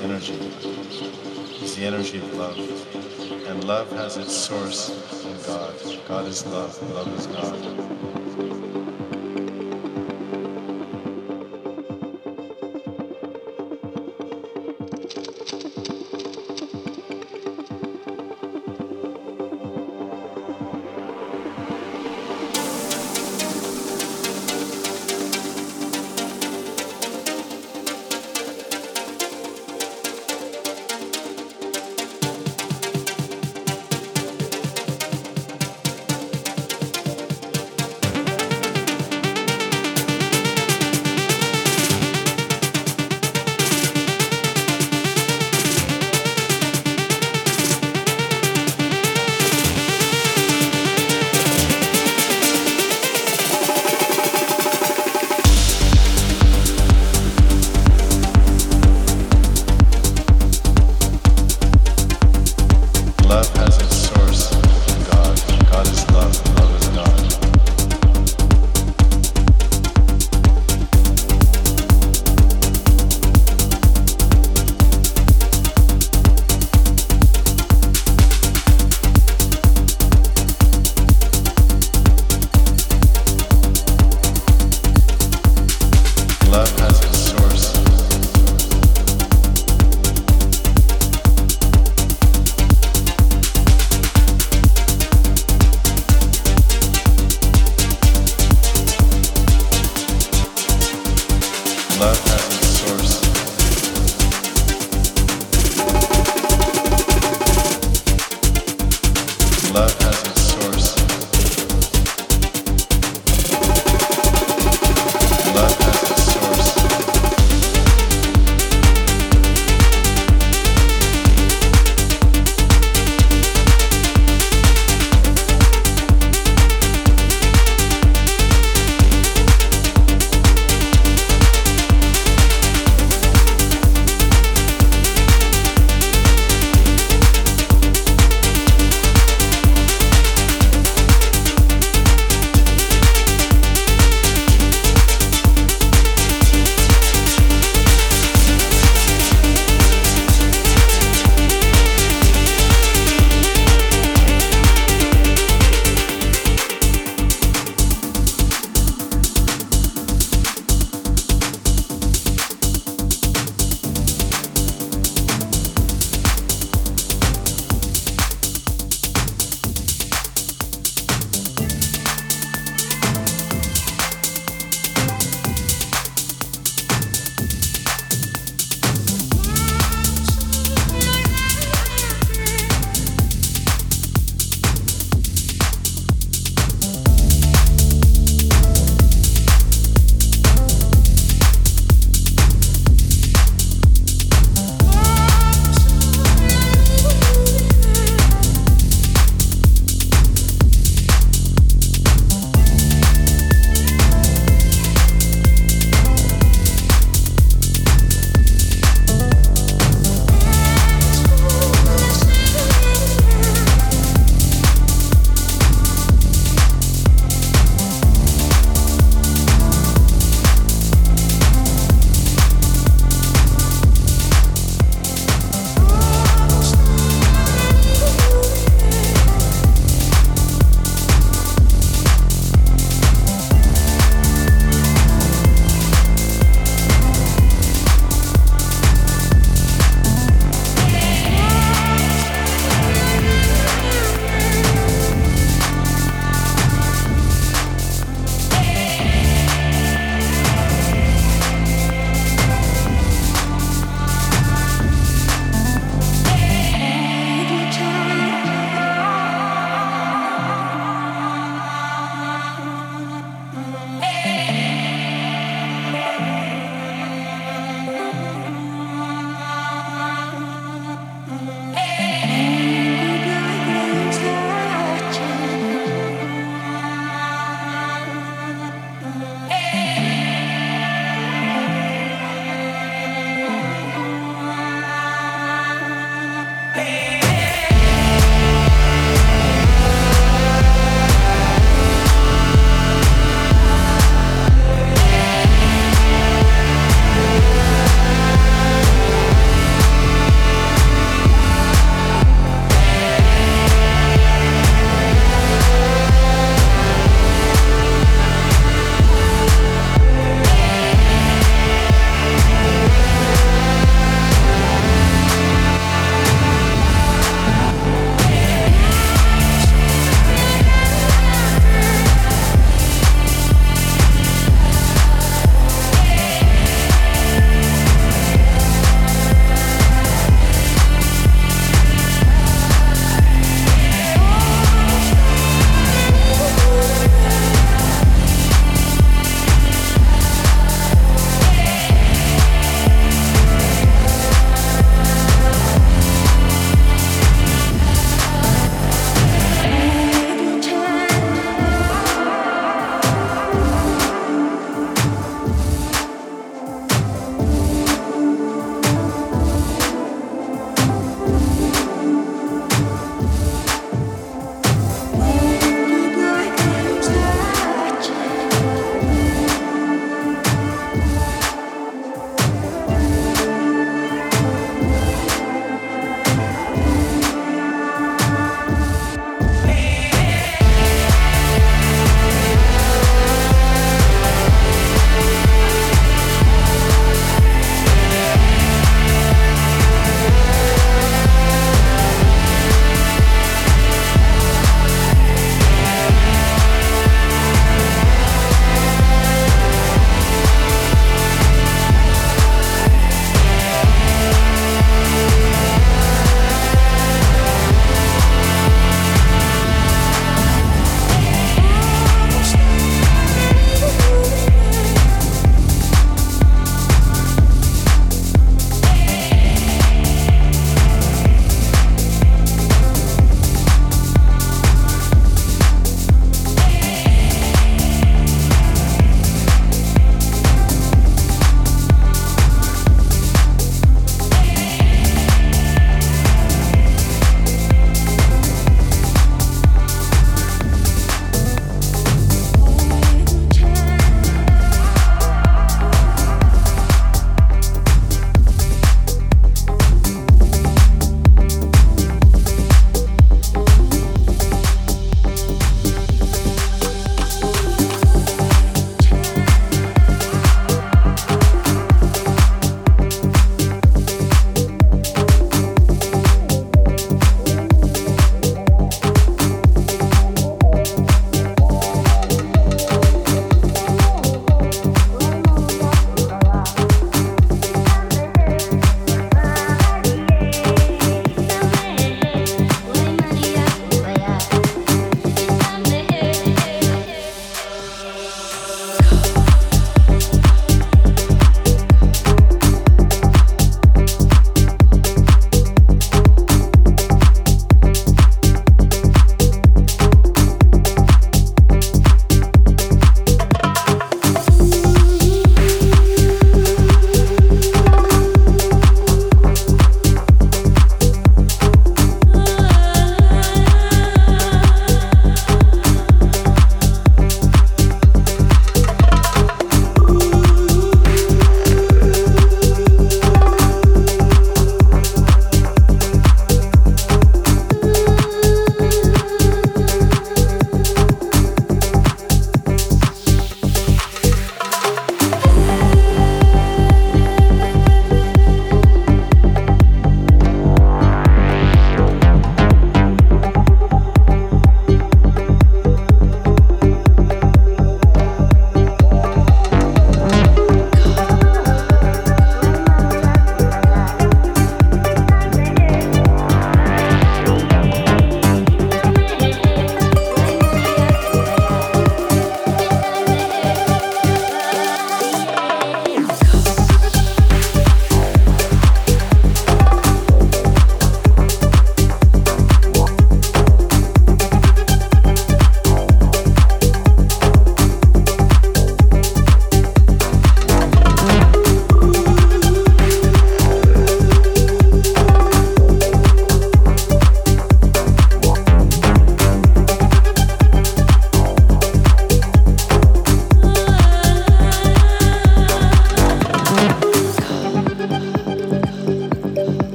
energy, is the energy of love. And love has its source in God. God is love, love is God.